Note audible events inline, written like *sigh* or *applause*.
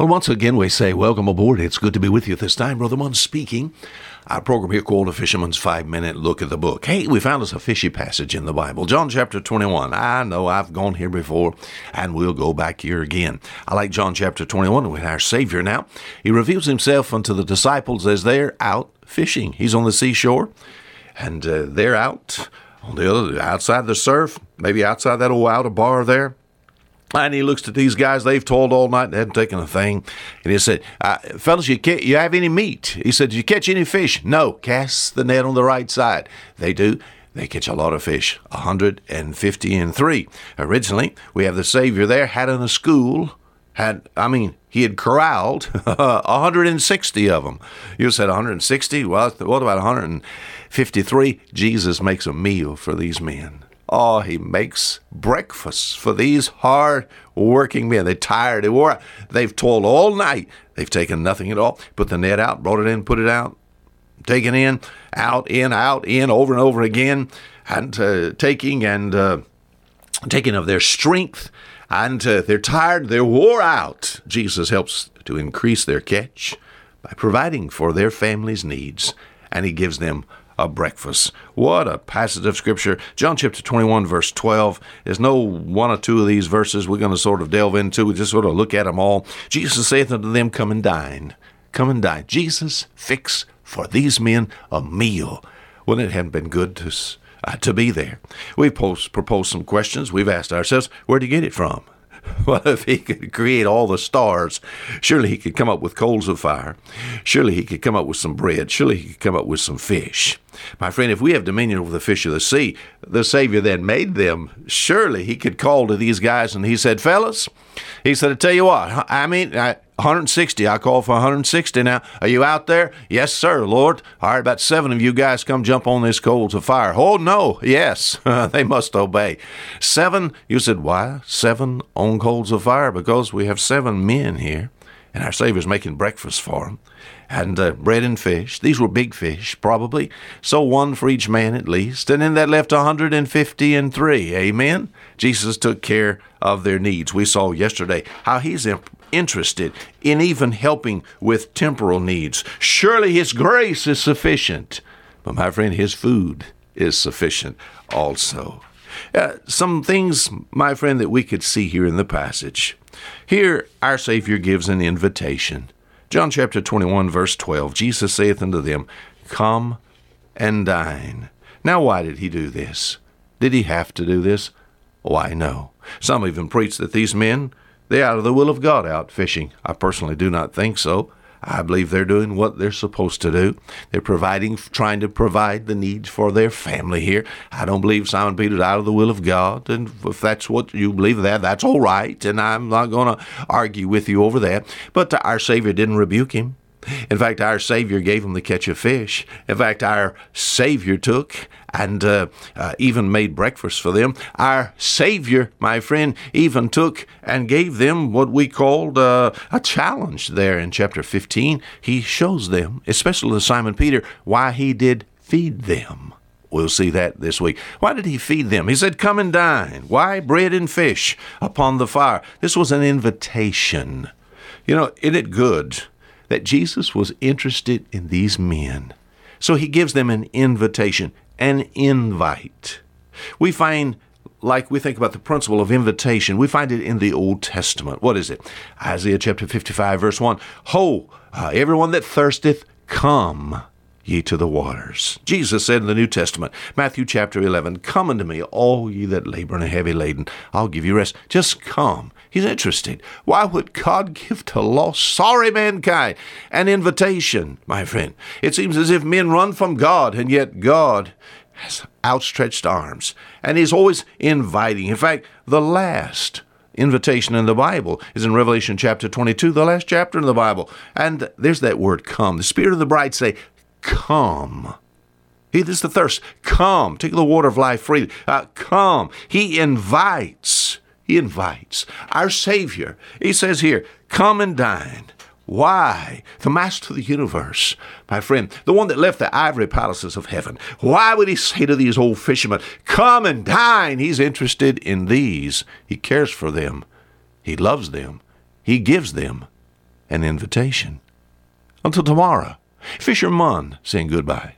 Well, once again, we say welcome aboard. It's good to be with you this time. Brother Munn speaking. Our program here called A Fisherman's Five Minute Look at the Book. Hey, we found us a fishy passage in the Bible, John chapter 21. I know I've gone here before, and we'll go back here again. I like John chapter 21 with our Savior now. He reveals himself unto the disciples as they're out fishing. He's on the seashore, and uh, they're out on the other, outside the surf, maybe outside that old outer bar there and he looks at these guys. They've toiled all night and hadn't taken a thing. And he said, uh, "Fellas, you can't, you have any meat?" He said, "Did you catch any fish?" No. Cast the net on the right side. They do. They catch a lot of fish. A hundred and fifty and three. Originally, we have the Savior there had in a school. Had I mean, he had corralled *laughs* a 160 of them. You said 160. Well, what about 153? Jesus makes a meal for these men. Oh, he makes breakfast for these hard working men. They're tired. They wore, they've toiled all night. They've taken nothing at all. Put the net out, brought it in, put it out, taken in, out, in, out, in, over and over again, and uh, taking and uh, taking of their strength. And uh, they're tired, they're wore out. Jesus helps to increase their catch by providing for their family's needs, and he gives them a breakfast. What a passage of Scripture. John chapter 21, verse 12. There's no one or two of these verses we're going to sort of delve into. We just sort of look at them all. Jesus saith unto them, Come and dine. Come and dine. Jesus fix for these men a meal when it hadn't been good to, uh, to be there. We've post, proposed some questions. We've asked ourselves, where'd you get it from? *laughs* Well, if he could create all the stars, surely he could come up with coals of fire. Surely he could come up with some bread. Surely he could come up with some fish. My friend, if we have dominion over the fish of the sea, the Savior that made them, surely he could call to these guys and he said, Fellas, he said, I tell you what, I mean, I, 160. I call for 160 now. Are you out there? Yes, sir, Lord. All right, about seven of you guys come jump on this coals of fire. Oh, no. Yes, *laughs* they must obey. Seven, you said, why? Seven on coals of fire? Because we have seven men here, and our Savior's making breakfast for them and uh, bread and fish. These were big fish, probably. So one for each man at least. And then that left 150 and three. Amen. Jesus took care of their needs. We saw yesterday how he's imp- interested in even helping with temporal needs. Surely his grace is sufficient. But my friend, his food is sufficient also. Uh, some things, my friend, that we could see here in the passage. Here, our Savior gives an invitation. John chapter 21, verse 12 Jesus saith unto them, Come and dine. Now, why did he do this? Did he have to do this? Why, no. Some even preach that these men, they're out of the will of God out fishing. I personally do not think so. I believe they're doing what they're supposed to do. They're providing, trying to provide the needs for their family here. I don't believe Simon Peter's out of the will of God, and if that's what you believe that, that's all right. And I'm not going to argue with you over that. But our Savior didn't rebuke him. In fact, our Savior gave him the catch of fish. In fact, our Savior took and uh, uh, even made breakfast for them. Our Savior, my friend, even took and gave them what we called uh, a challenge there in chapter 15. He shows them, especially to Simon Peter, why he did feed them. We'll see that this week. Why did he feed them? He said, Come and dine. Why? Bread and fish upon the fire. This was an invitation. You know, isn't it good that Jesus was interested in these men? So he gives them an invitation an invite. We find, like we think about the principle of invitation, we find it in the Old Testament. What is it? Isaiah chapter 55, verse 1. Ho, uh, everyone that thirsteth, come ye to the waters. Jesus said in the New Testament, Matthew chapter 11, Come unto me, all ye that labor and are heavy laden. I'll give you rest. Just come. He's interested. Why would God give to lost, sorry mankind an invitation, my friend? It seems as if men run from God, and yet God has outstretched arms, and He's always inviting. In fact, the last invitation in the Bible is in Revelation chapter 22, the last chapter in the Bible. And there's that word come. The Spirit of the bride say, Come. He is the thirst. Come. Take the water of life freely. Uh, come. He invites. He invites. Our Savior, He says here, Come and dine. Why? The master of the universe, my friend, the one that left the ivory palaces of heaven. Why would he say to these old fishermen, Come and dine? He's interested in these. He cares for them. He loves them. He gives them. an invitation. Until tomorrow, Fisherman saying goodbye.